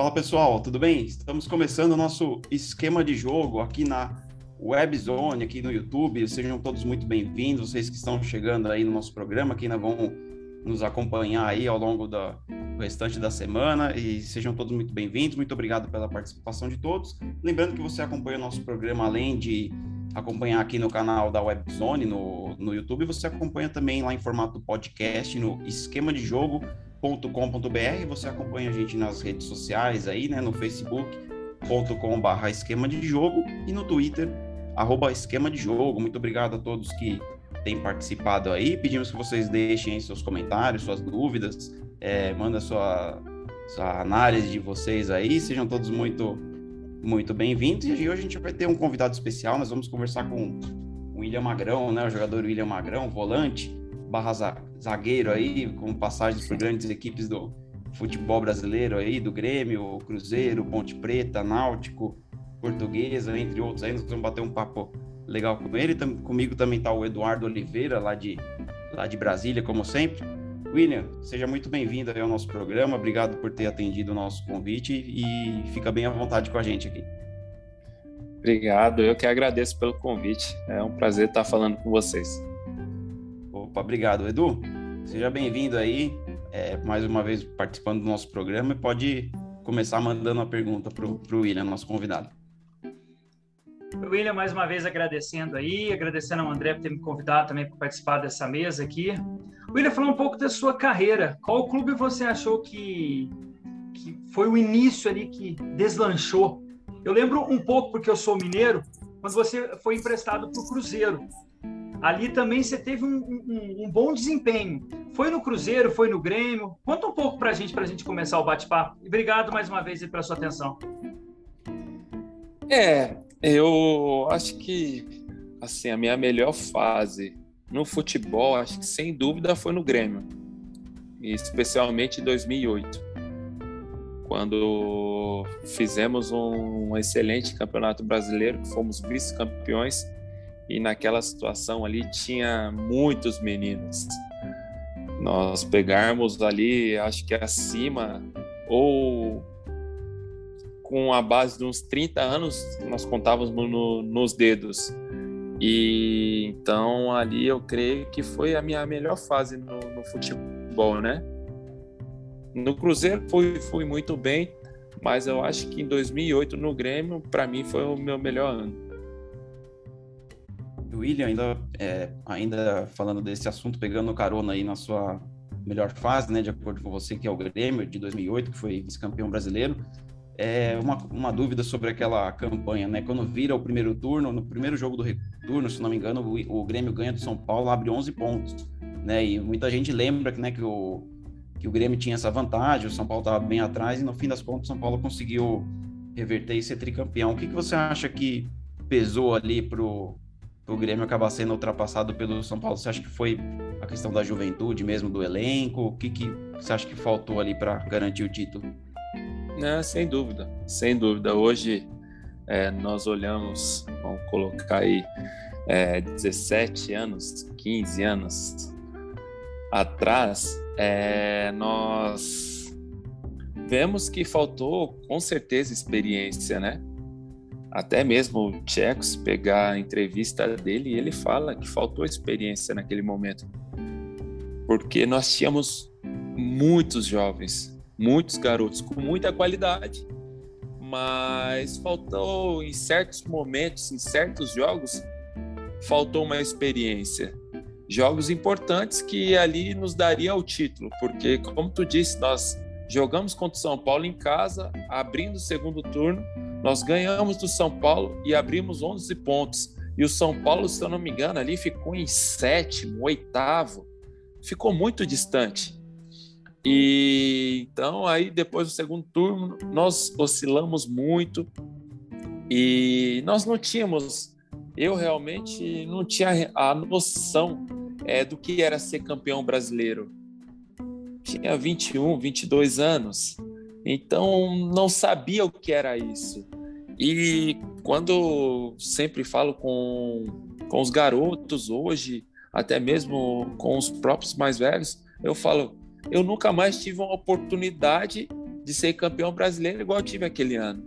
Fala pessoal, tudo bem? Estamos começando o nosso esquema de jogo aqui na Webzone, aqui no YouTube. Sejam todos muito bem-vindos, vocês que estão chegando aí no nosso programa, que ainda vão nos acompanhar aí ao longo da, do restante da semana e sejam todos muito bem-vindos. Muito obrigado pela participação de todos. Lembrando que você acompanha o nosso programa além de acompanhar aqui no canal da Webzone no, no YouTube, você acompanha também lá em formato podcast no esquema de jogo com.br Você acompanha a gente nas redes sociais aí, né? No facebook.com barra esquema de jogo e no Twitter, arroba esquema de jogo. Muito obrigado a todos que têm participado aí. Pedimos que vocês deixem seus comentários, suas dúvidas, é, manda sua, sua análise de vocês aí. Sejam todos muito, muito bem-vindos. E hoje a gente vai ter um convidado especial. Nós vamos conversar com o William Magrão, né? O jogador William Magrão, volante barra zagueiro aí, com passagens por grandes equipes do futebol brasileiro aí, do Grêmio, Cruzeiro, Ponte Preta, Náutico, Portuguesa, entre outros aí, nós vamos bater um papo legal com ele. Tam, comigo também está o Eduardo Oliveira, lá de, lá de Brasília, como sempre. William, seja muito bem-vindo ao nosso programa, obrigado por ter atendido o nosso convite e fica bem à vontade com a gente aqui. Obrigado, eu que agradeço pelo convite. É um prazer estar falando com vocês. Opa, obrigado, Edu. Seja bem-vindo aí, é, mais uma vez participando do nosso programa e pode começar mandando uma pergunta para o William, nosso convidado. William, mais uma vez agradecendo aí, agradecendo ao André por ter me convidado também para participar dessa mesa aqui. William, falar um pouco da sua carreira. Qual clube você achou que, que foi o início ali que deslanchou? Eu lembro um pouco, porque eu sou mineiro, quando você foi emprestado para o Cruzeiro ali também você teve um, um, um, bom desempenho. Foi no Cruzeiro, foi no Grêmio. Conta um pouco para a gente, para a gente começar o bate-papo. Obrigado mais uma vez pela sua atenção. É, eu acho que assim a minha melhor fase no futebol, acho que sem dúvida foi no Grêmio, especialmente em 2008, quando fizemos um excelente campeonato brasileiro, fomos vice-campeões e naquela situação ali tinha muitos meninos. Nós pegarmos ali, acho que acima, ou com a base de uns 30 anos, nós contávamos no, nos dedos. E então ali eu creio que foi a minha melhor fase no, no futebol, né? No Cruzeiro fui, fui muito bem, mas eu acho que em 2008 no Grêmio, para mim, foi o meu melhor ano. William, ainda, é, ainda falando desse assunto, pegando carona aí na sua melhor fase, né, de acordo com você, que é o Grêmio de 2008, que foi vice-campeão brasileiro, é uma, uma dúvida sobre aquela campanha, né? Quando vira o primeiro turno, no primeiro jogo do retorno, se não me engano, o, o Grêmio ganha do São Paulo, abre 11 pontos, né? E muita gente lembra né, que, o, que o Grêmio tinha essa vantagem, o São Paulo estava bem atrás e no fim das contas o São Paulo conseguiu reverter e ser tricampeão. O que, que você acha que pesou ali pro o Grêmio acabar sendo ultrapassado pelo São Paulo? Você acha que foi a questão da juventude mesmo, do elenco? O que, que você acha que faltou ali para garantir o título? Não, sem dúvida, sem dúvida. Hoje é, nós olhamos, vamos colocar aí, é, 17 anos, 15 anos atrás, é, nós vemos que faltou com certeza experiência, né? Até mesmo o Tcheco, se pegar a entrevista dele, ele fala que faltou experiência naquele momento. Porque nós tínhamos muitos jovens, muitos garotos com muita qualidade, mas faltou em certos momentos, em certos jogos, faltou uma experiência. Jogos importantes que ali nos daria o título, porque como tu disse, nós jogamos contra o São Paulo em casa, abrindo o segundo turno, nós ganhamos do São Paulo e abrimos 11 pontos. E o São Paulo, se eu não me engano, ali ficou em sétimo, oitavo. Ficou muito distante. E então, aí depois do segundo turno, nós oscilamos muito e nós não tínhamos, eu realmente não tinha a noção é, do que era ser campeão brasileiro. Tinha 21, 22 anos. Então, não sabia o que era isso. E quando sempre falo com, com os garotos hoje, até mesmo com os próprios mais velhos, eu falo, eu nunca mais tive uma oportunidade de ser campeão brasileiro igual eu tive aquele ano.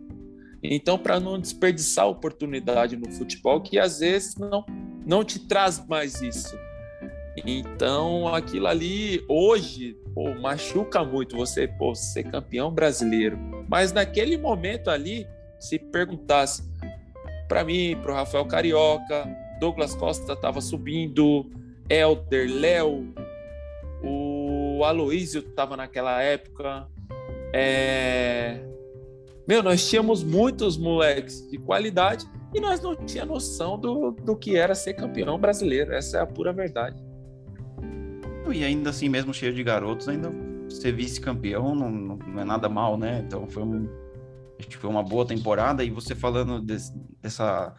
Então, para não desperdiçar a oportunidade no futebol, que às vezes não, não te traz mais isso. Então, aquilo ali, hoje, pô, machuca muito você pô, ser campeão brasileiro. Mas naquele momento ali, se perguntasse para mim, para o Rafael Carioca, Douglas Costa estava subindo, Elder, Léo, o Aloísio estava naquela época. É... Meu, nós tínhamos muitos moleques de qualidade e nós não tínhamos noção do, do que era ser campeão brasileiro. Essa é a pura verdade. E ainda assim, mesmo cheio de garotos, ainda ser vice-campeão não, não, é nada mal, né? Então foi um, acho que foi uma boa temporada. E você falando desse, dessa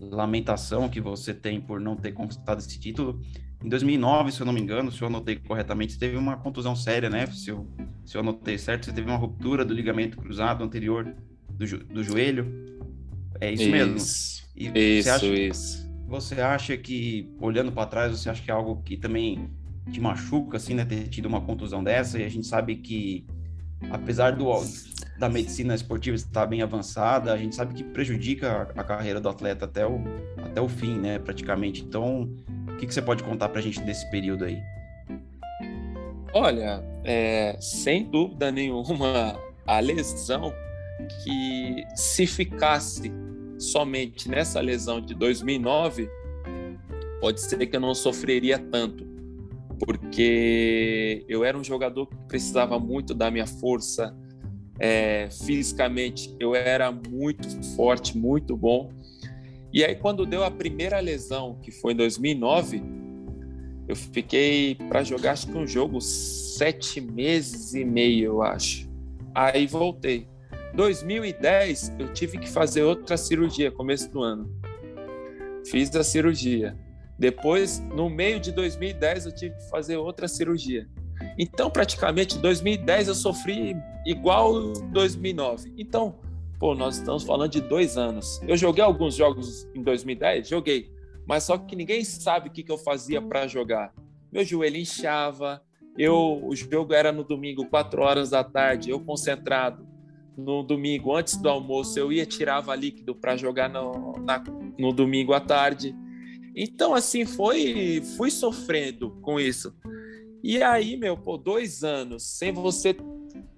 lamentação que você tem por não ter conquistado esse título, em 2009, se eu não me engano, se eu anotei corretamente, você teve uma contusão séria, né? Se eu, se eu anotei certo, você teve uma ruptura do ligamento cruzado anterior do, do joelho. É isso, isso mesmo? E isso, acha, isso. Você acha que, olhando para trás, você acha que é algo que também te machuca, assim, né? Ter tido uma contusão dessa? E a gente sabe que, apesar do, da medicina esportiva estar bem avançada, a gente sabe que prejudica a, carreira do atleta até o, até o fim, né? Praticamente. Então que, que você pode contar para a gente desse período aí? Olha, é, sem dúvida nenhuma, a lesão que se ficasse somente nessa lesão de 2009, pode ser que eu não sofreria tanto, porque eu era um jogador que precisava muito da minha força é, fisicamente, eu era muito forte, muito bom, e aí, quando deu a primeira lesão, que foi em 2009, eu fiquei para jogar, acho que um jogo, sete meses e meio, eu acho. Aí voltei. 2010, eu tive que fazer outra cirurgia, começo do ano. Fiz a cirurgia. Depois, no meio de 2010, eu tive que fazer outra cirurgia. Então, praticamente, 2010 eu sofri igual 2009. Então, Pô, nós estamos falando de dois anos. Eu joguei alguns jogos em 2010, joguei, mas só que ninguém sabe o que, que eu fazia para jogar. Meu joelho inchava, eu, o jogo era no domingo, quatro horas da tarde, eu concentrado. No domingo, antes do almoço, eu ia tirava líquido para jogar no, na, no domingo à tarde. Então, assim, foi, fui sofrendo com isso. E aí, meu, pô, dois anos sem você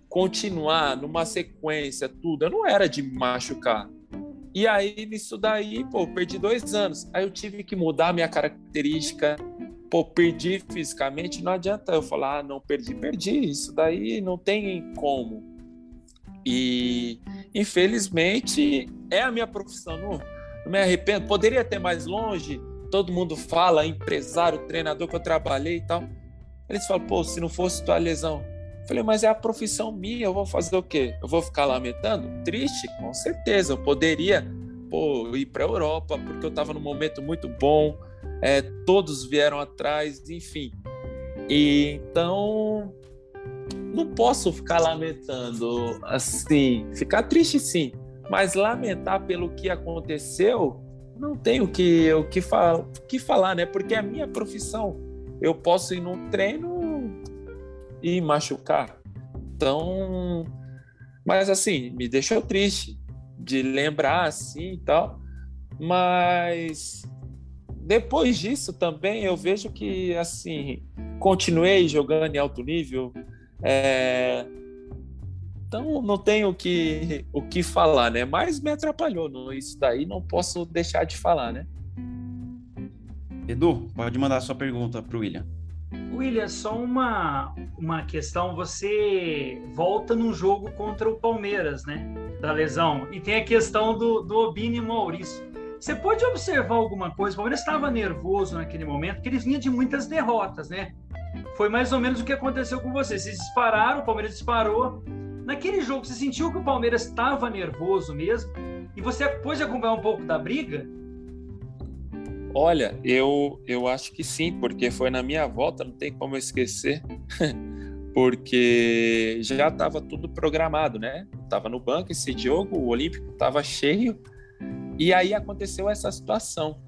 continuar numa sequência, tudo. Eu não era de machucar. E aí, nisso daí, pô, perdi dois anos. Aí eu tive que mudar minha característica. Pô, perdi fisicamente, não adianta eu falar, ah, não perdi, perdi. Isso daí não tem como. E, infelizmente, é a minha profissão. Não, não me arrependo. Poderia ter mais longe. Todo mundo fala, empresário, treinador que eu trabalhei e tal. Eles falam, pô, se não fosse tua lesão, Falei, mas é a profissão minha, eu vou fazer o quê? Eu vou ficar lamentando? Triste? Com certeza, eu poderia pô, ir para a Europa, porque eu estava num momento muito bom, é, todos vieram atrás, enfim. E, então, não posso ficar lamentando assim, ficar triste sim, mas lamentar pelo que aconteceu, não tenho que, o que, fal, que falar, né? Porque a minha profissão. Eu posso ir num treino e machucar. Então, mas assim, me deixou triste de lembrar assim e tal. Mas depois disso também eu vejo que assim continuei jogando em alto nível. É... Então não tenho o que, o que falar, né? Mas me atrapalhou. No, isso daí não posso deixar de falar, né? Edu, pode mandar sua pergunta para o William. William, só uma, uma questão. Você volta num jogo contra o Palmeiras, né? Da lesão. E tem a questão do, do Obini e Maurício. Você pode observar alguma coisa? O Palmeiras estava nervoso naquele momento, porque eles vinham de muitas derrotas, né? Foi mais ou menos o que aconteceu com você. Vocês dispararam, o Palmeiras disparou. Naquele jogo, você sentiu que o Palmeiras estava nervoso mesmo? E você pôde acompanhar um pouco da briga? Olha, eu, eu acho que sim, porque foi na minha volta, não tem como eu esquecer, porque já estava tudo programado, né? Estava no banco esse jogo, o Olímpico estava cheio, e aí aconteceu essa situação.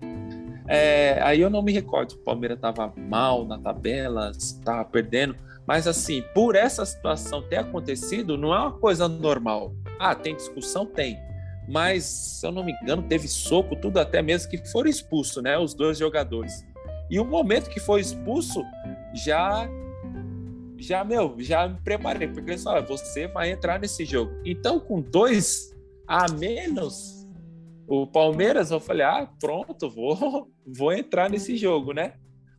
É, aí eu não me recordo, o Palmeiras estava mal na tabela, estava perdendo, Mas assim, por essa situação ter acontecido, não é uma coisa normal. Ah, tem discussão? Tem. Mas, se eu não me engano, teve soco, tudo até mesmo que foram expulsos, né? Os dois jogadores. E o momento que foi expulso, já já, meu, já me preparei, porque eles você vai entrar nesse jogo. Então, com dois a menos, o Palmeiras, eu falei, ah, pronto, vou, vou entrar nesse jogo, né?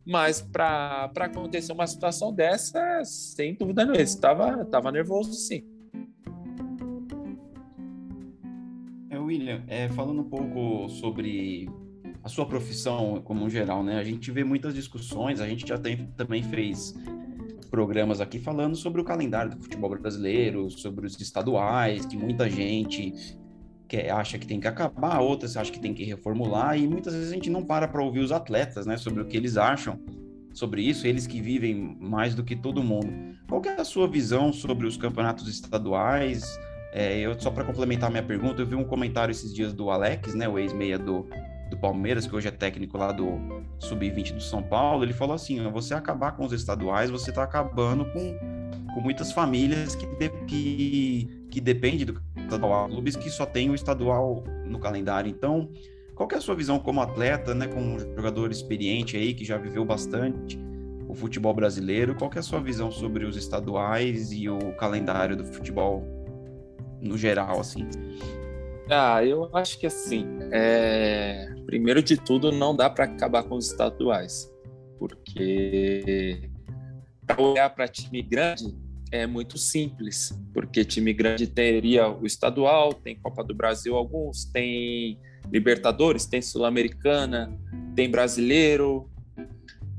Mas para acontecer uma situação dessa, sem dúvida nenhuma, estava tava nervoso sim. É, William, é, falando um pouco sobre a sua profissão como um geral, né? A gente vê muitas discussões, a gente já tem, também fez programas aqui falando sobre o calendário do futebol brasileiro, sobre os estaduais, que muita gente quer, acha que tem que acabar, outras acha que tem que reformular, e muitas vezes a gente não para para ouvir os atletas, né, sobre o que eles acham sobre isso, eles que vivem mais do que todo mundo. Qual é a sua visão sobre os campeonatos estaduais? É, eu só para complementar minha pergunta, eu vi um comentário esses dias do Alex, né, o ex-meia do do Palmeiras, que hoje é técnico lá do Sub-20 do São Paulo, ele falou assim: você acabar com os estaduais, você está acabando com, com muitas famílias que, de, que, que dependem do estadual, clubes que só tem o estadual no calendário. Então, qual é a sua visão como atleta, né, como jogador experiente aí, que já viveu bastante o futebol brasileiro? Qual é a sua visão sobre os estaduais e o calendário do futebol no geral, assim? Ah, eu acho que assim, é... primeiro de tudo, não dá para acabar com os estaduais, porque para olhar para time grande é muito simples, porque time grande teria o estadual, tem Copa do Brasil alguns, tem Libertadores, tem Sul-Americana, tem Brasileiro,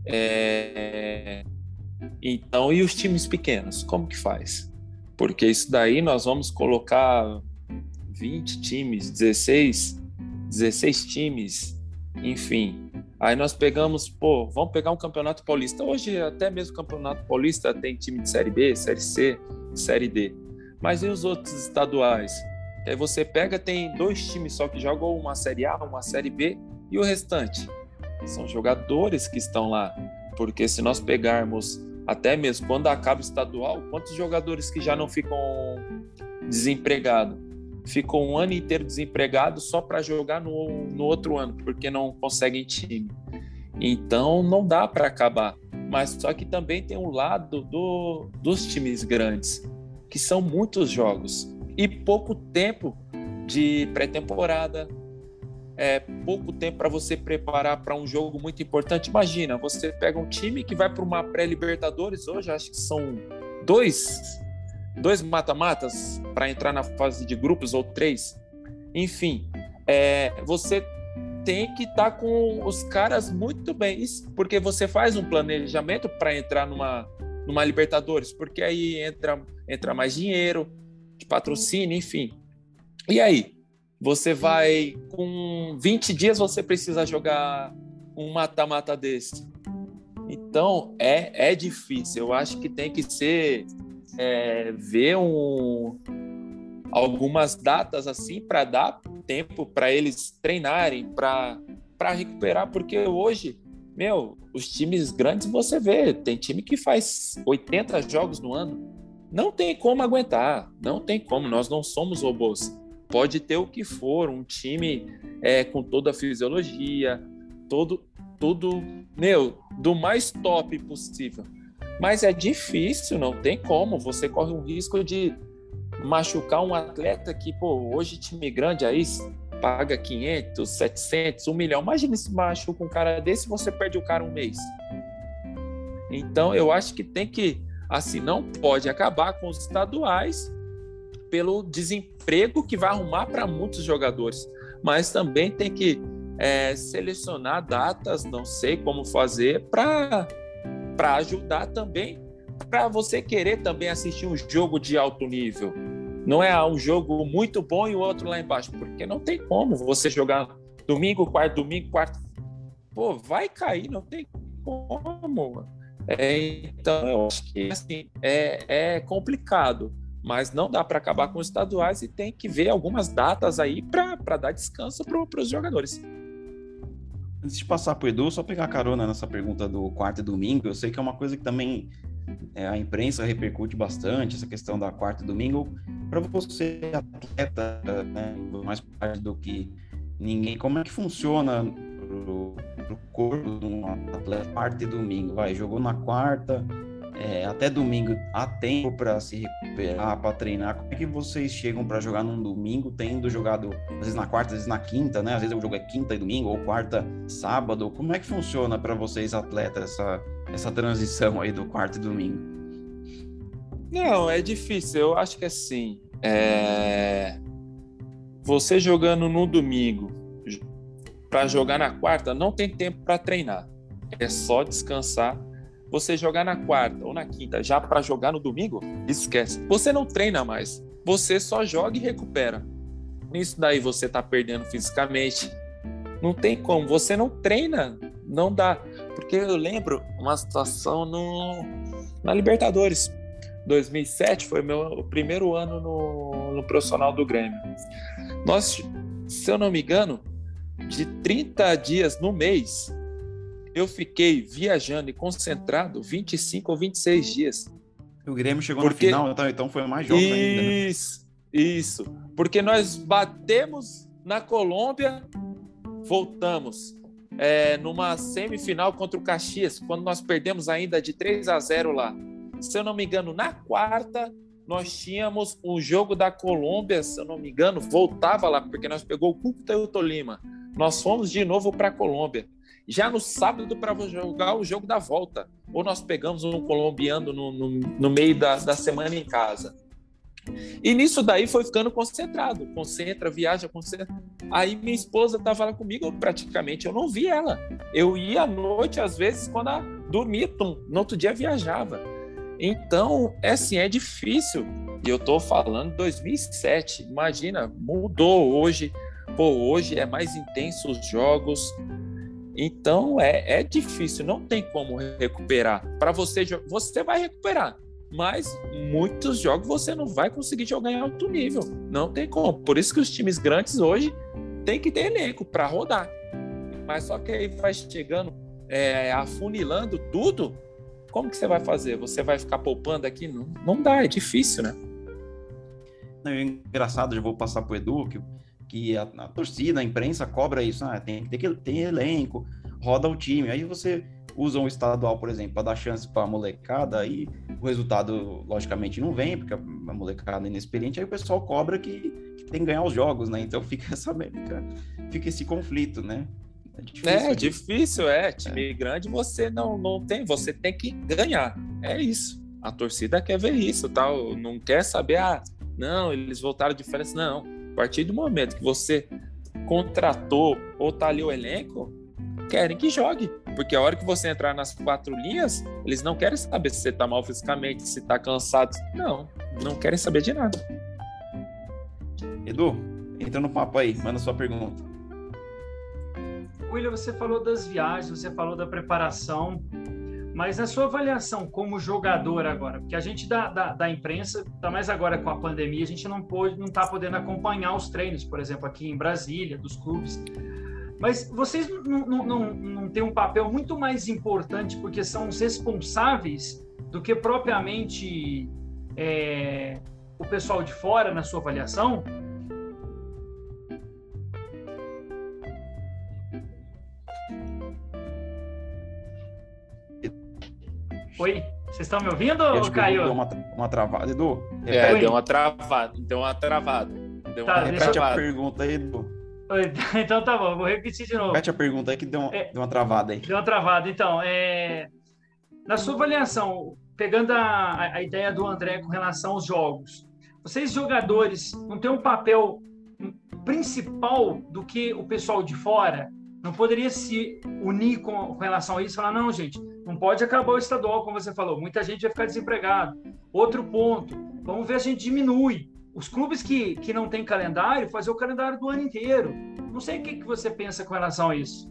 é... então e os times pequenos, como que faz? Porque isso daí nós vamos colocar 20 times, 16, 16 times, enfim. Aí nós pegamos, pô, vamos pegar um campeonato paulista. Hoje, até mesmo o campeonato paulista tem time de Série B, Série C, Série D. Mas e os outros estaduais? Aí você pega, tem dois times só que jogam uma Série A, uma Série B e o restante. São jogadores que estão lá. Porque se nós pegarmos até mesmo quando acaba o estadual, quantos jogadores que já não ficam desempregados? Ficou um ano inteiro desempregado só para jogar no, no outro ano, porque não conseguem time. Então não dá para acabar. Mas só que também tem um lado do, dos times grandes, que são muitos jogos e pouco tempo de pré-temporada, é pouco tempo para você preparar para um jogo muito importante. Imagina, você pega um time que vai para uma pré-Libertadores hoje, acho que são dois dois mata-matas para entrar na fase de grupos ou três. Enfim, é, você tem que estar tá com os caras muito bem, porque você faz um planejamento para entrar numa, numa Libertadores, porque aí entra, entra mais dinheiro de patrocínio, enfim. E aí? Você vai com 20 dias você precisa jogar um mata-mata desse. Então é, é difícil. Eu acho que tem que ser é, ver um, algumas datas assim para dar tempo para eles treinarem, para recuperar, porque hoje, meu, os times grandes você vê, tem time que faz 80 jogos no ano. Não tem como aguentar, não tem como, nós não somos robôs. Pode ter o que for, um time é, com toda a fisiologia, todo, tudo, meu, do mais top possível. Mas é difícil, não tem como. Você corre um risco de machucar um atleta que, pô, hoje time grande aí paga 500, 700, 1 milhão. Imagina se machuca um cara desse e você perde o cara um mês. Então, eu acho que tem que, assim, não pode acabar com os estaduais pelo desemprego que vai arrumar para muitos jogadores, mas também tem que é, selecionar datas, não sei como fazer, para para ajudar também para você querer também assistir um jogo de alto nível. Não é um jogo muito bom e o outro lá embaixo, porque não tem como você jogar domingo, quarto, domingo, quarto. Pô, vai cair, não tem como. É, então, eu acho que assim, é, é complicado, mas não dá para acabar com os estaduais e tem que ver algumas datas aí para dar descanso para os jogadores. Antes de passar para o Edu, só pegar carona nessa pergunta do quarto e domingo, eu sei que é uma coisa que também é, a imprensa repercute bastante essa questão da quarta e domingo. Para você, atleta, né, mais parte do que ninguém, como é que funciona pro, pro corpo de um atleta quarta e domingo? Vai, jogou na quarta, é, até domingo há tempo para se recuperar, para treinar. Como é que vocês chegam para jogar num domingo, tendo jogado às vezes na quarta, às vezes na quinta, né? Às vezes o jogo é quinta e domingo, ou quarta, sábado. Como é que funciona para vocês, atletas, essa, essa transição aí do quarto e domingo? Não, é difícil. Eu acho que assim, é... você jogando no domingo para jogar na quarta, não tem tempo para treinar. É só descansar você jogar na quarta ou na quinta já para jogar no domingo, esquece. Você não treina mais. Você só joga e recupera. Nisso daí você tá perdendo fisicamente. Não tem como. Você não treina, não dá. Porque eu lembro uma situação no, na Libertadores. 2007 foi meu primeiro ano no, no profissional do Grêmio. Nós, se eu não me engano, de 30 dias no mês, eu fiquei viajando e concentrado 25 ou 26 dias. O Grêmio chegou Porque... na final, então, então foi mais jogos isso, ainda. Né? Isso, porque nós batemos na Colômbia, voltamos é, numa semifinal contra o Caxias, quando nós perdemos ainda de 3 a 0 lá. Se eu não me engano, na quarta nós tínhamos um jogo da Colômbia, se eu não me engano, voltava lá, porque nós pegou o Cúcuta e o Tolima. Nós fomos de novo para a Colômbia já no sábado para jogar o jogo da volta. Ou nós pegamos um colombiano no, no, no meio da, da semana em casa. E nisso daí foi ficando concentrado, concentra, viaja, concentra. Aí minha esposa estava lá comigo, praticamente eu não vi ela. Eu ia à noite, às vezes, quando ela dormia, no outro dia viajava. Então, é assim, é difícil. E eu estou falando 2007, imagina, mudou hoje. Pô, hoje é mais intenso os jogos, então é, é difícil, não tem como recuperar. Para você, você vai recuperar, mas muitos jogos você não vai conseguir jogar em alto nível. Não tem como. Por isso que os times grandes hoje têm que ter elenco para rodar. Mas só que aí vai chegando, é, afunilando tudo. Como que você vai fazer? Você vai ficar poupando aqui? Não, não dá, é difícil, né? É engraçado, já vou passar para o Edu, que que a, a, torcida, a imprensa cobra isso, ah, tem, tem que ter elenco, roda o time. Aí você usa um estadual, por exemplo, para dar chance para a molecada, aí o resultado, logicamente, não vem, porque a molecada é inexperiente, aí o pessoal cobra que, que tem que ganhar os jogos, né? Então fica essa fica, fica esse conflito, né? É difícil, é, difícil, é. Time é. grande você não, não tem, você tem que ganhar. É isso. A torcida quer ver isso, tal. Não quer saber, ah, não, eles voltaram de férias. Não a partir do momento que você contratou ou tá ali o elenco, querem que jogue. Porque a hora que você entrar nas quatro linhas, eles não querem saber se você tá mal fisicamente, se tá cansado. Não, não querem saber de nada. Edu, entra no papo aí, manda sua pergunta. William, você falou das viagens, você falou da preparação. Mas na sua avaliação como jogador agora, porque a gente da, da, da imprensa, tá mais agora com a pandemia, a gente não não está podendo acompanhar os treinos, por exemplo, aqui em Brasília, dos clubes. Mas vocês não, não, não, não têm um papel muito mais importante porque são os responsáveis do que propriamente é, o pessoal de fora na sua avaliação? Oi, vocês estão me ouvindo ou caiu? Deu uma, uma travada, Edu. É, Oi. deu uma travada, deu uma travada. Deu tá, uma repete travada. a pergunta aí, Edu. Então tá bom, vou repetir de novo. Repete a pergunta aí que deu uma, é, deu uma travada aí. Deu uma travada. Então, é, na sua avaliação, pegando a, a ideia do André com relação aos jogos, vocês jogadores não têm um papel principal do que o pessoal de fora? Não poderia se unir com, com relação a isso e falar, não, gente, não pode acabar o estadual, como você falou. Muita gente vai ficar desempregado. Outro ponto, vamos ver se a gente diminui. Os clubes que, que não têm calendário, fazer o calendário do ano inteiro. Não sei o que, que você pensa com relação a isso.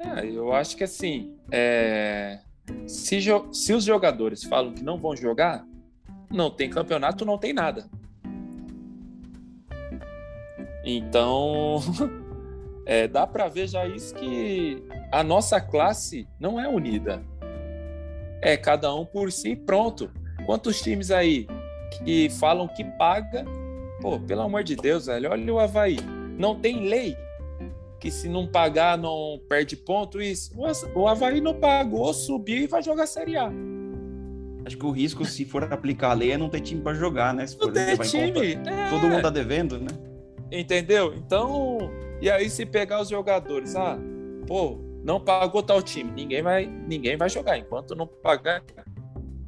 É, eu acho que assim, é... se, se os jogadores falam que não vão jogar, não tem campeonato, não tem nada. Então, é, dá para ver já isso que a nossa classe não é unida. é cada um por si pronto. Quantos times aí que falam que paga? Pô, pelo amor de Deus, velho, olha o Havaí. Não tem lei que se não pagar não perde ponto. Isso. O Havaí não pagou, subiu e vai jogar Série A. Acho que o risco, se for aplicar a lei, é não ter time para jogar, né? Se não ter time. É... Todo mundo tá devendo, né? Entendeu? Então, e aí se pegar os jogadores, ah, pô, não pagou tal time, ninguém vai, ninguém vai jogar enquanto não pagar.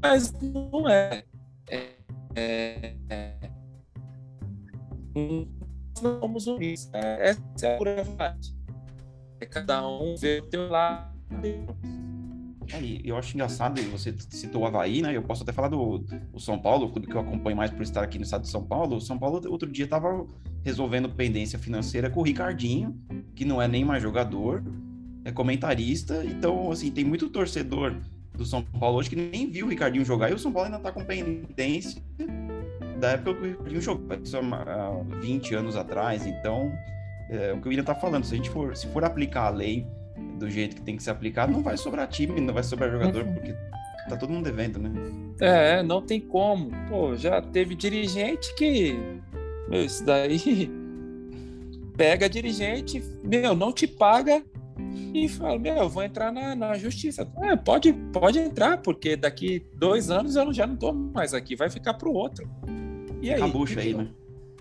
Mas não é. é, é, é não somos unis. É, essa é a pura verdade. É cada um ver o teu lado. É, eu acho engraçado, você citou o Havaí, né? Eu posso até falar do, São Paulo, o clube que eu acompanho mais por estar aqui no estado de São Paulo. O São Paulo, outro dia, estava resolvendo pendência financeira com o Ricardinho, que não é nem mais jogador, é comentarista. Então, assim, tem muito torcedor do São Paulo hoje que nem viu o Ricardinho jogar e o São Paulo ainda está com pendência da época que o Ricardinho jogou, isso há 20 anos atrás. Então, é, o que o William está falando, se a gente for, se for aplicar a lei do jeito que tem que ser aplicado, não vai sobrar time, não vai sobrar jogador, uhum. porque tá todo mundo devendo, né? É, não tem como. Pô, já teve dirigente que. Meu, isso daí. Pega dirigente, meu, não te paga e fala, meu, eu vou entrar na, na justiça. É, pode, pode entrar, porque daqui dois anos eu já não tô mais aqui, vai ficar pro outro. E aí? Cabucha aí, né?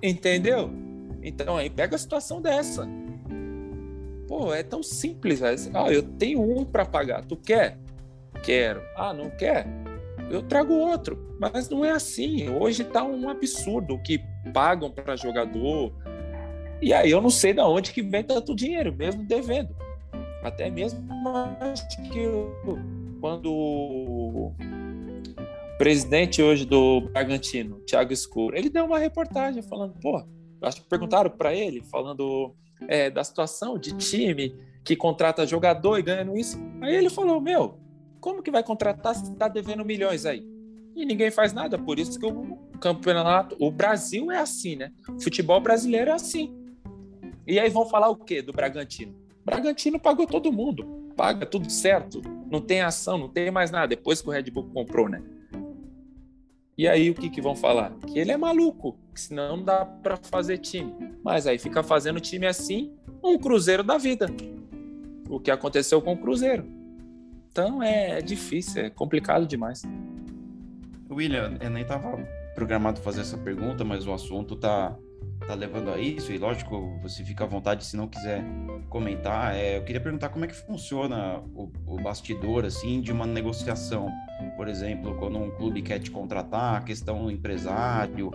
Entendeu? Então aí pega a situação dessa. Pô, é tão simples, velho. Ah, eu tenho um para pagar. Tu quer? Quero. Ah, não quer? Eu trago outro. Mas não é assim. Hoje tá um absurdo o que pagam para jogador. E aí eu não sei de onde que vem tanto dinheiro, mesmo devendo. Até mesmo que eu, quando o presidente hoje do Bragantino, Thiago Escuro, ele deu uma reportagem falando, pô, acho que perguntaram para ele, falando é, da situação de time que contrata jogador e ganhando isso. Aí ele falou: Meu, como que vai contratar se está devendo milhões aí? E ninguém faz nada, por isso que o campeonato, o Brasil é assim, né? O futebol brasileiro é assim. E aí vão falar o quê do Bragantino? Bragantino pagou todo mundo, paga tudo certo, não tem ação, não tem mais nada, depois que o Red Bull comprou, né? E aí o que, que vão falar? Que ele é maluco, que senão não dá para fazer time. Mas aí fica fazendo time assim, um Cruzeiro da vida. O que aconteceu com o Cruzeiro. Então é difícil, é complicado demais. William, eu nem estava programado fazer essa pergunta, mas o assunto tá tá levando a isso, e lógico, você fica à vontade se não quiser comentar. É, eu queria perguntar como é que funciona o, o, bastidor, assim, de uma negociação. Por exemplo, quando um clube quer te contratar, a questão empresário.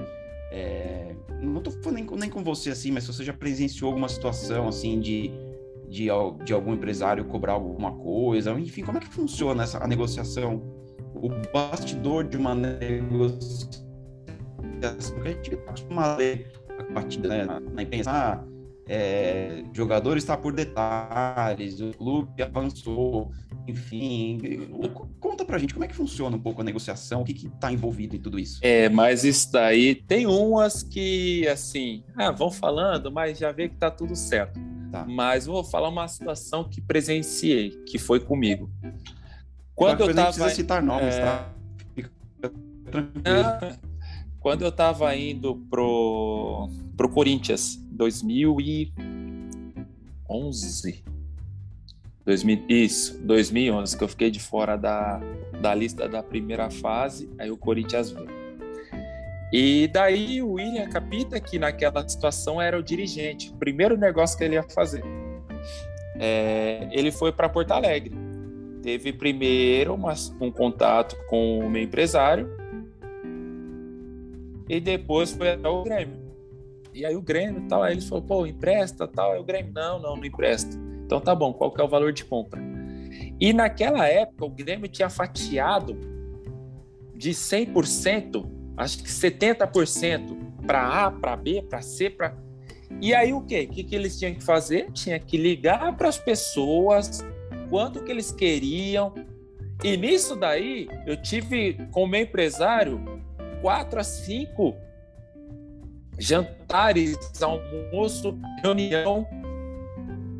É, não estou falando nem, nem, com você, assim, mas se você já presenciou alguma situação, assim, de, de, de algum empresário cobrar alguma coisa, enfim, como é que funciona essa, a negociação? O bastidor de uma negociação, que a gente costuma ler a partida, né? Na imprensa, ah, é, jogador está por detalhes, o clube avançou, enfim. Conta pra gente como é que funciona um pouco a negociação, o que está envolvido em tudo isso. É, mas isso daí tem umas que, assim, ah, vão falando, mas já vê que tá tudo certo. Tá. Mas vou falar uma situação que presenciei, que foi comigo. Quando eu tava. Não precisa citar nomes, é... tá? Fica tranquilo. Ah, quando eu estava indo pro, pro Corinthians, 2011. 2000, isso, 2011, que eu fiquei de fora da, da lista da primeira fase, aí o Corinthians veio. E daí o William Capita, que naquela situação era o dirigente, o primeiro negócio que ele ia fazer. É, ele foi para Porto Alegre. Teve primeiro uma, um contato com o meu empresário, e depois foi até o Grêmio. E aí o Grêmio tal, aí eles falaram, pô, empresta tal, aí o Grêmio, não, não, não empresta. Então tá bom, qual que é o valor de compra? E naquela época o Grêmio tinha fatiado de 100%, acho que 70% para A, para B, para C, para E aí o quê? O que, que eles tinham que fazer? Tinha que ligar para as pessoas quanto que eles queriam. E nisso daí, eu tive com o meu empresário quatro a cinco jantares, almoço, reunião,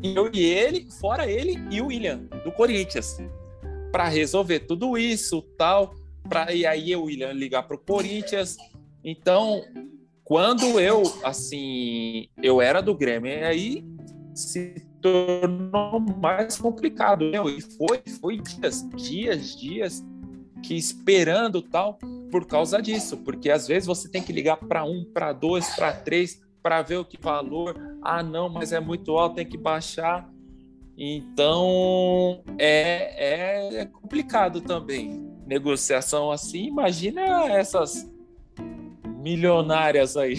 eu e ele, fora ele e o William, do Corinthians, para resolver tudo isso, tal, para e aí o William ligar para o Corinthians. Então, quando eu assim, eu era do Grêmio, aí se tornou mais complicado, meu, e foi, foi dias, dias, dias que esperando tal por causa disso, porque às vezes você tem que ligar para um, para dois, para três, para ver o que valor. Ah, não, mas é muito alto, tem que baixar. Então é, é, complicado também. Negociação assim, imagina essas milionárias aí.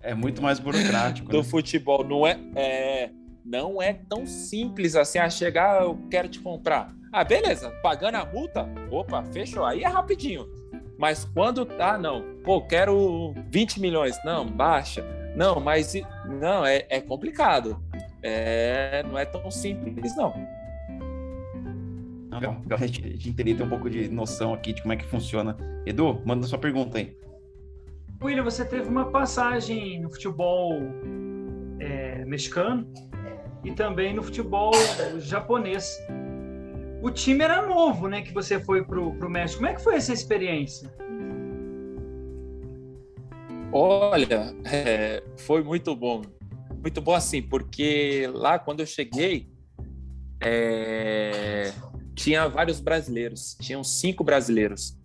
É muito mais burocrático. do né? futebol. Não é, é, não é tão simples assim a chegar, eu quero te comprar. Ah, beleza, pagando a multa, opa, fechou. Aí é rapidinho. Mas quando tá, não, pô, quero 20 milhões, não, baixa. Não, mas não, é, é complicado. É, não é tão simples, não. Legal, a gente, a gente teria ter um pouco de noção aqui de como é que funciona. Edu, manda sua pergunta aí. William, você teve uma passagem no futebol é, mexicano e também no futebol japonês. O time era novo, né? Que você foi para o México. Como é que foi essa experiência? Olha, é, foi muito bom. Muito bom assim, porque lá quando eu cheguei, é, tinha vários brasileiros, tinham cinco brasileiros.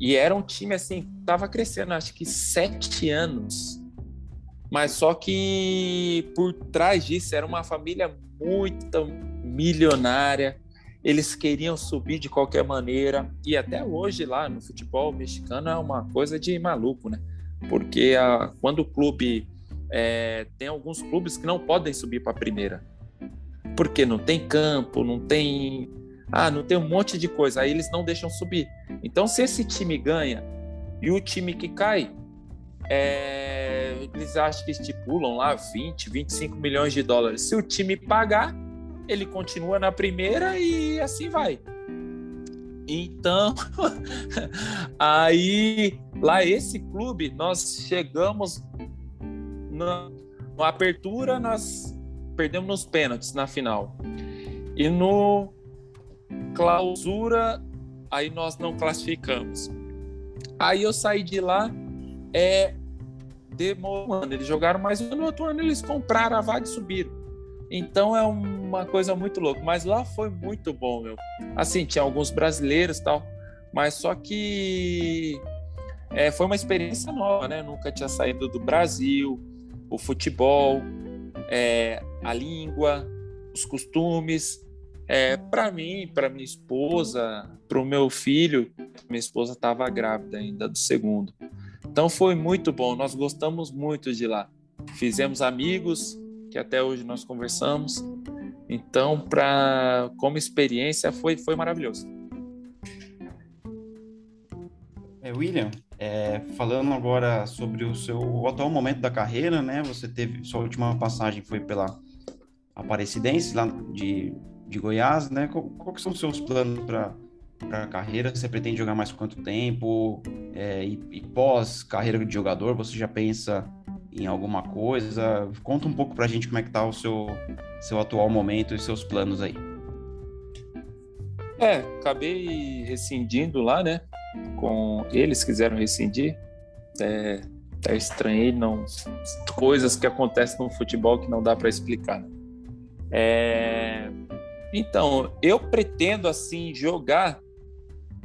E era um time assim, tava crescendo, acho que sete anos. Mas só que por trás disso era uma família muito milionária. Eles queriam subir de qualquer maneira. E até hoje lá no futebol mexicano é uma coisa de maluco, né? Porque a, quando o clube. É, tem alguns clubes que não podem subir para a primeira. Porque não tem campo, não tem ah, não tem um monte de coisa, aí eles não deixam subir. Então, se esse time ganha e o time que cai, é, eles acham que estipulam lá 20, 25 milhões de dólares. Se o time pagar, ele continua na primeira e assim vai. Então, aí lá esse clube, nós chegamos na, na apertura, nós perdemos nos pênaltis na final. E no clausura, aí nós não classificamos. Aí eu saí de lá, é, demorando. Eles jogaram mais um ano, no outro ano eles compraram a vaga e subiram. Então é uma coisa muito louca. Mas lá foi muito bom, meu. Assim, tinha alguns brasileiros tal, mas só que é, foi uma experiência nova, né? Nunca tinha saído do Brasil, o futebol, é, a língua, os costumes. É, para mim, para minha esposa, para o meu filho, minha esposa estava grávida ainda do segundo. Então foi muito bom, nós gostamos muito de lá. Fizemos amigos, que até hoje nós conversamos. Então, para como experiência foi foi maravilhoso. É, William, é, falando agora sobre o seu atual momento da carreira, né? Você teve sua última passagem foi pela Aparecidense lá de de Goiás, né? Que são os seus planos para a carreira? Você pretende jogar mais quanto tempo? É, e, e pós carreira de jogador, você já pensa em alguma coisa? Conta um pouco para a gente como é que tá o seu, seu atual momento e seus planos aí. É, acabei rescindindo lá, né? Com eles quiseram rescindir. É, é estranhei, não coisas que acontecem no futebol que não dá para explicar. Né? É, então, eu pretendo assim jogar.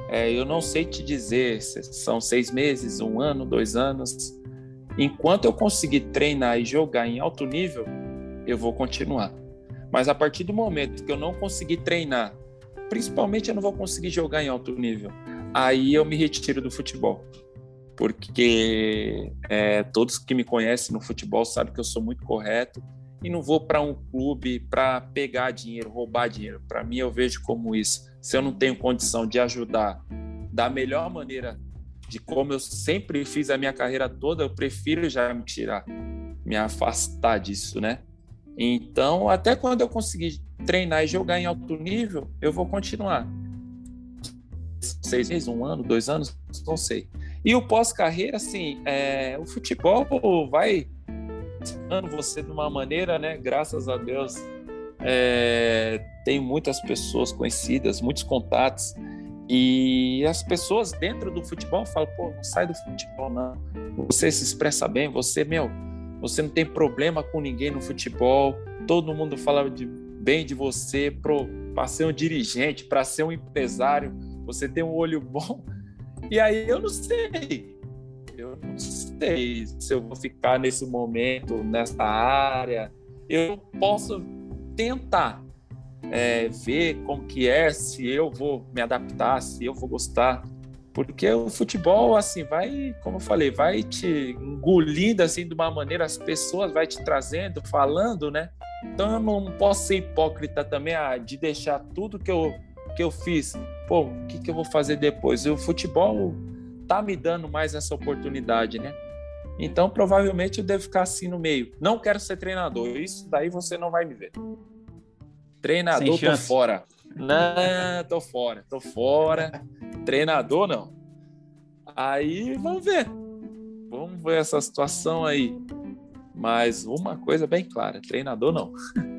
É, eu não sei te dizer se são seis meses, um ano, dois anos. Enquanto eu conseguir treinar e jogar em alto nível, eu vou continuar. Mas a partir do momento que eu não conseguir treinar, principalmente eu não vou conseguir jogar em alto nível, aí eu me retiro do futebol. Porque é, todos que me conhecem no futebol sabem que eu sou muito correto e não vou para um clube para pegar dinheiro, roubar dinheiro. Para mim, eu vejo como isso. Se eu não tenho condição de ajudar da melhor maneira, de como eu sempre fiz a minha carreira toda, eu prefiro já me tirar, me afastar disso, né? Então, até quando eu conseguir treinar e jogar em alto nível, eu vou continuar. Seis meses, um ano, dois anos, não sei. E o pós-carreira, assim, é, o futebol vai você de uma maneira, né? Graças a Deus, é, tenho muitas pessoas conhecidas, muitos contatos, e as pessoas dentro do futebol falam, pô, não sai do futebol, não. Você se expressa bem, você, meu, você não tem problema com ninguém no futebol, todo mundo fala de, bem de você para ser um dirigente, para ser um empresário, você tem um olho bom. E aí eu não sei, eu não sei se eu vou ficar nesse momento, nessa área. Eu posso tentar é, ver como que é, se eu vou me adaptar, se eu vou gostar. Porque o futebol, assim, vai, como eu falei, vai te engolindo, assim, de uma maneira, as pessoas vai te trazendo, falando, né? Então eu não posso ser hipócrita também ah, de deixar tudo que eu, que eu fiz. Pô, o que, que eu vou fazer depois? O futebol tá me dando mais essa oportunidade, né? Então, provavelmente eu devo ficar assim no meio. Não quero ser treinador. Isso daí você não vai me ver. Treinador, tô fora. Não, tô fora, tô fora. Treinador, não. Aí, vamos ver. Vamos ver essa situação aí. Mas uma coisa bem clara, treinador não.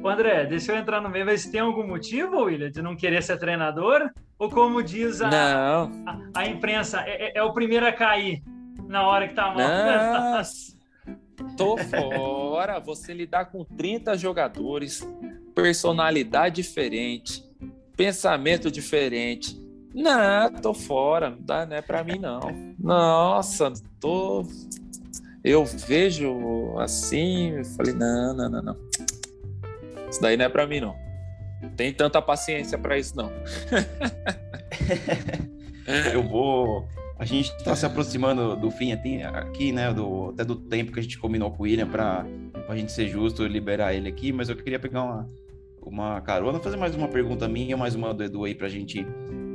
Ô André, deixa eu entrar no meio, mas tem algum motivo, William, de não querer ser treinador? Ou como diz a, a, a, imprensa, é, é, é, o primeiro a cair na hora que tá mal? Tô fora. Você lidar com 30 jogadores, personalidade diferente, pensamento diferente. Não, tô fora, não dá, não é para mim não. Nossa, tô eu vejo assim, falei, não, não, não, não. Isso daí não é para mim, não. Tem tanta paciência para isso, não. eu vou. A gente está se aproximando do fim aqui, né? Do, até do tempo que a gente combinou com o William para a gente ser justo liberar ele aqui, mas eu queria pegar uma, uma carona, fazer mais uma pergunta minha, mais uma do Edu aí para a gente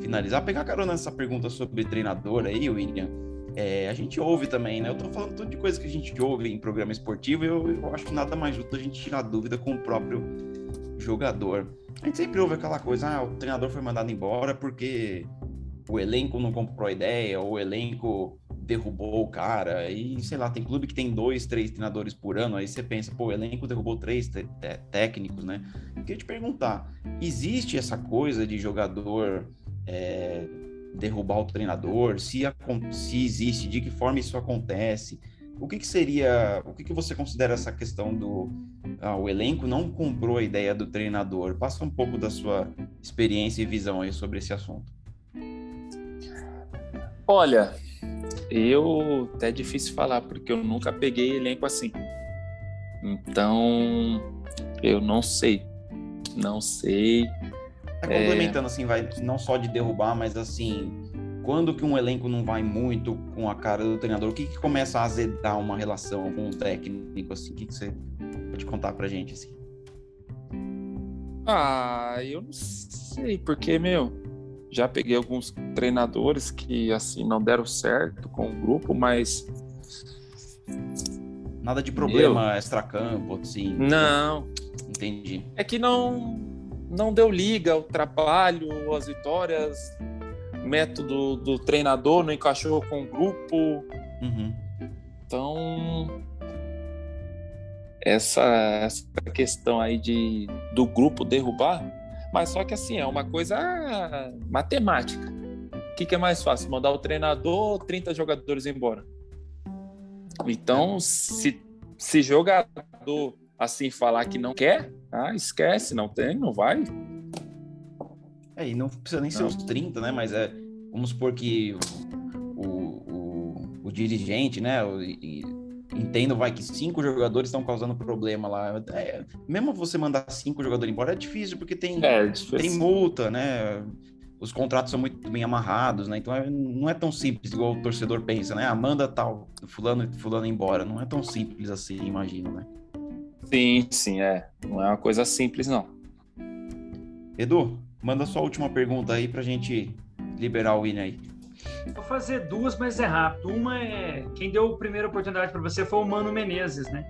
finalizar. Pegar carona nessa pergunta sobre treinador aí, William é, a gente ouve também, né? Eu tô falando tudo de coisa que a gente ouve em programa esportivo e eu, eu acho que nada mais justo a gente tirar dúvida com o próprio jogador. A gente sempre ouve aquela coisa, ah, o treinador foi mandado embora porque o elenco não comprou a ideia, ou o elenco derrubou o cara, e sei lá, tem clube que tem dois, três treinadores por ano, aí você pensa, pô, o elenco derrubou três técnicos, né? Eu queria te perguntar, existe essa coisa de jogador é, derrubar o treinador, se, se existe, de que forma isso acontece. O que, que seria, o que, que você considera essa questão do ah, o elenco não comprou a ideia do treinador? Passa um pouco da sua experiência e visão aí sobre esse assunto. Olha, eu até é difícil falar porque eu nunca peguei elenco assim. Então, eu não sei. Não sei. Tá complementando, é... assim, vai não só de derrubar, mas assim, quando que um elenco não vai muito com a cara do treinador, o que que começa a azedar uma relação com o técnico, assim? O que que você pode contar pra gente, assim? Ah, eu não sei, porque, meu, já peguei alguns treinadores que, assim, não deram certo com o grupo, mas... Nada de problema extra-campo, assim? Não. Entendi. É que não não deu liga, o trabalho, as vitórias, método do treinador não encaixou com o grupo. Uhum. Então, essa, essa questão aí de, do grupo derrubar, mas só que assim, é uma coisa matemática. O que, que é mais fácil? Mandar o treinador ou 30 jogadores embora? Então, se, se jogador assim falar que não quer, ah, esquece, não tem, não vai. É, e não precisa nem não. ser os 30, né? Mas é, vamos supor que o, o, o dirigente, né? O, e, entendo, vai, que cinco jogadores estão causando problema lá. É, mesmo você mandar cinco jogadores embora é difícil, porque tem, é, difícil. tem multa, né? Os contratos são muito bem amarrados, né? Então é, não é tão simples igual o torcedor pensa, né? Ah, manda tal, fulano, fulano embora. Não é tão simples assim, imagino, né? Sim, sim, é. Não é uma coisa simples, não. Edu, manda sua última pergunta aí pra gente liberar o William aí. Vou fazer duas, mas é rápido. Uma é quem deu a primeira oportunidade para você foi o Mano Menezes, né?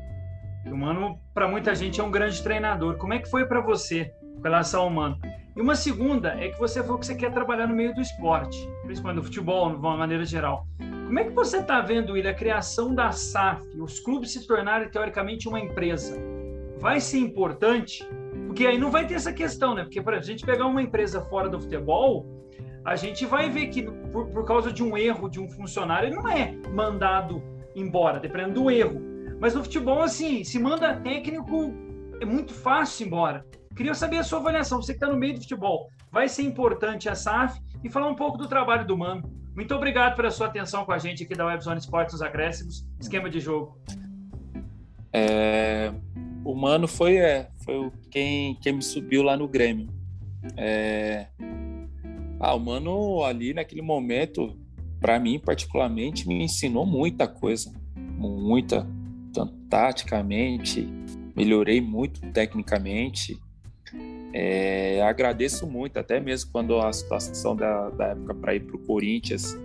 O Mano, para muita gente, é um grande treinador. Como é que foi para você com relação ao Mano? E uma segunda é que você falou que você quer trabalhar no meio do esporte, principalmente do futebol, de uma maneira geral. Como é que você está vendo, William, a criação da SAF, os clubes se tornarem teoricamente uma empresa? Vai ser importante? Porque aí não vai ter essa questão, né? Porque, por exemplo, a gente pegar uma empresa fora do futebol, a gente vai ver que por, por causa de um erro de um funcionário, ele não é mandado embora, dependendo do erro. Mas no futebol, assim, se manda técnico, é muito fácil ir embora. Queria saber a sua avaliação, você que está no meio do futebol. Vai ser importante a SAF e falar um pouco do trabalho do Mano. Muito obrigado pela sua atenção com a gente aqui da Webzone Esportes nos Acréscimos, esquema de jogo. É, o Mano foi, é, foi quem, quem me subiu lá no Grêmio. É, ah, o Mano ali naquele momento, para mim particularmente, me ensinou muita coisa. Muita, tanto taticamente, melhorei muito tecnicamente. É, agradeço muito, até mesmo quando a situação da, da época para ir para o Corinthians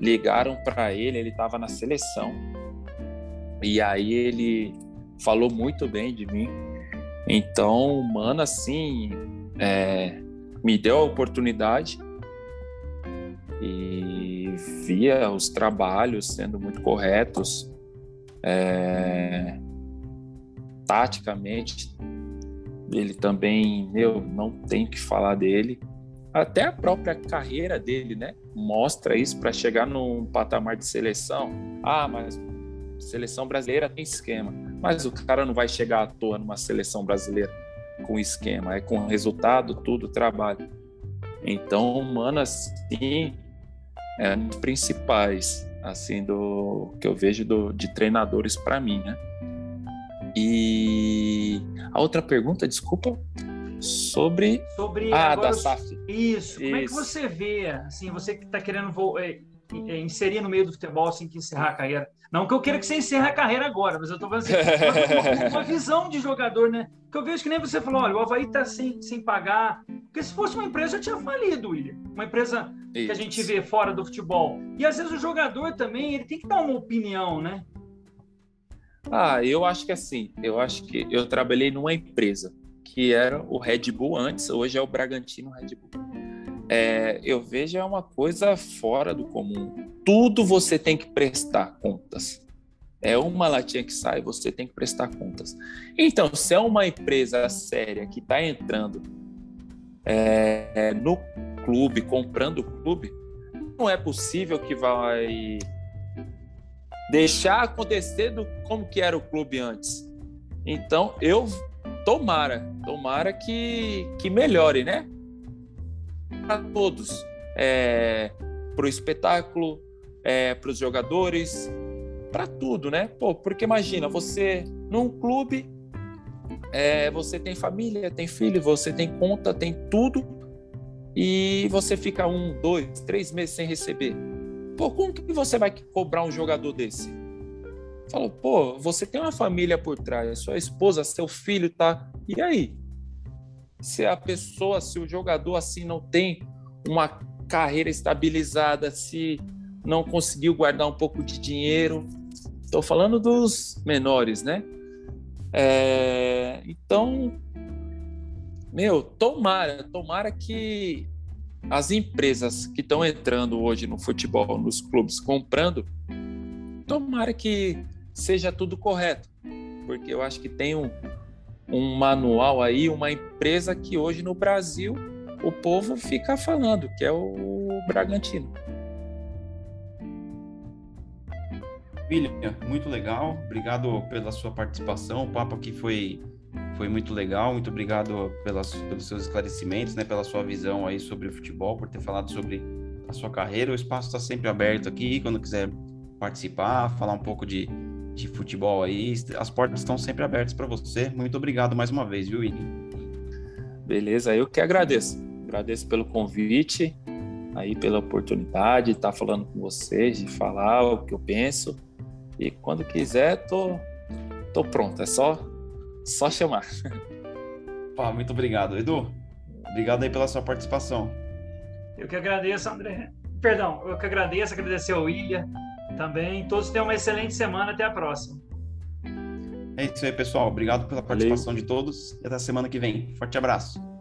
ligaram para ele, ele estava na seleção. E aí ele falou muito bem de mim. Então, mano, assim, é, me deu a oportunidade e via os trabalhos sendo muito corretos, é, taticamente ele também, meu, não tem que falar dele. Até a própria carreira dele, né? Mostra isso para chegar num patamar de seleção. Ah, mas seleção brasileira tem esquema. Mas o cara não vai chegar à toa numa seleção brasileira com esquema, é com resultado, tudo, trabalho. Então, mano, assim, é um dos principais, assim, do que eu vejo do, de treinadores para mim, né? E a outra pergunta, desculpa, sobre, sobre ah, da SAF. Isso. Como é que você vê, assim, você que está querendo é, inserir no meio do futebol, assim, que encerrar a carreira? Não que eu queira que você encerre a carreira agora, mas eu estou falando assim, uma, uma, visão de jogador, né? Que eu vejo que nem você falou, olha, o Havaí está sem, sem pagar. Porque se fosse uma empresa, já tinha falido, William. Uma empresa Isso. que a gente vê fora do futebol. E às vezes o jogador também, ele tem que dar uma opinião, né? Ah, eu acho que assim, eu acho que eu trabalhei numa empresa que era o Red Bull antes, hoje é o Bragantino Red Bull. É, eu vejo é uma coisa fora do comum. Tudo você tem que prestar contas. É uma latinha que sai, você tem que prestar contas. Então, se é uma empresa séria que está entrando é, no clube, comprando o clube, não é possível que vai deixar acontecer do como que era o clube antes. Então, eu tomara, tomara que, que melhore, né? Para todos, é, para o espetáculo, é, para os jogadores, para tudo, né? Pô, porque imagina, você num clube, é, você tem família, tem filho, você tem conta, tem tudo, e você fica um, dois, três meses sem receber. Pô, como que você vai cobrar um jogador desse? Falou, pô, você tem uma família por trás, sua esposa, seu filho tá. E aí? Se a pessoa, se o jogador assim não tem uma carreira estabilizada, se não conseguiu guardar um pouco de dinheiro, estou falando dos menores, né? É, então, meu, tomara, tomara que as empresas que estão entrando hoje no futebol, nos clubes, comprando, tomara que seja tudo correto, porque eu acho que tem um, um manual aí, uma empresa que hoje no Brasil o povo fica falando, que é o Bragantino. William, muito legal. Obrigado pela sua participação. O papo aqui foi foi muito legal. Muito obrigado pelas, pelos seus esclarecimentos, né, pela sua visão aí sobre o futebol, por ter falado sobre a sua carreira. O espaço está sempre aberto aqui, quando quiser participar, falar um pouco de, de futebol aí, as portas estão sempre abertas para você. Muito obrigado mais uma vez, viu, William? Beleza, eu que agradeço. Agradeço pelo convite, aí pela oportunidade de estar falando com vocês, de falar o que eu penso. E quando quiser, tô, tô pronto. É só só chamar. Pá, muito obrigado. Edu, obrigado aí pela sua participação. Eu que agradeço, André. Perdão, eu que agradeço, agradecer ao William também. Todos tenham uma excelente semana. Até a próxima. É isso aí, pessoal. Obrigado pela participação Valeu. de todos e até a semana que vem. Forte abraço.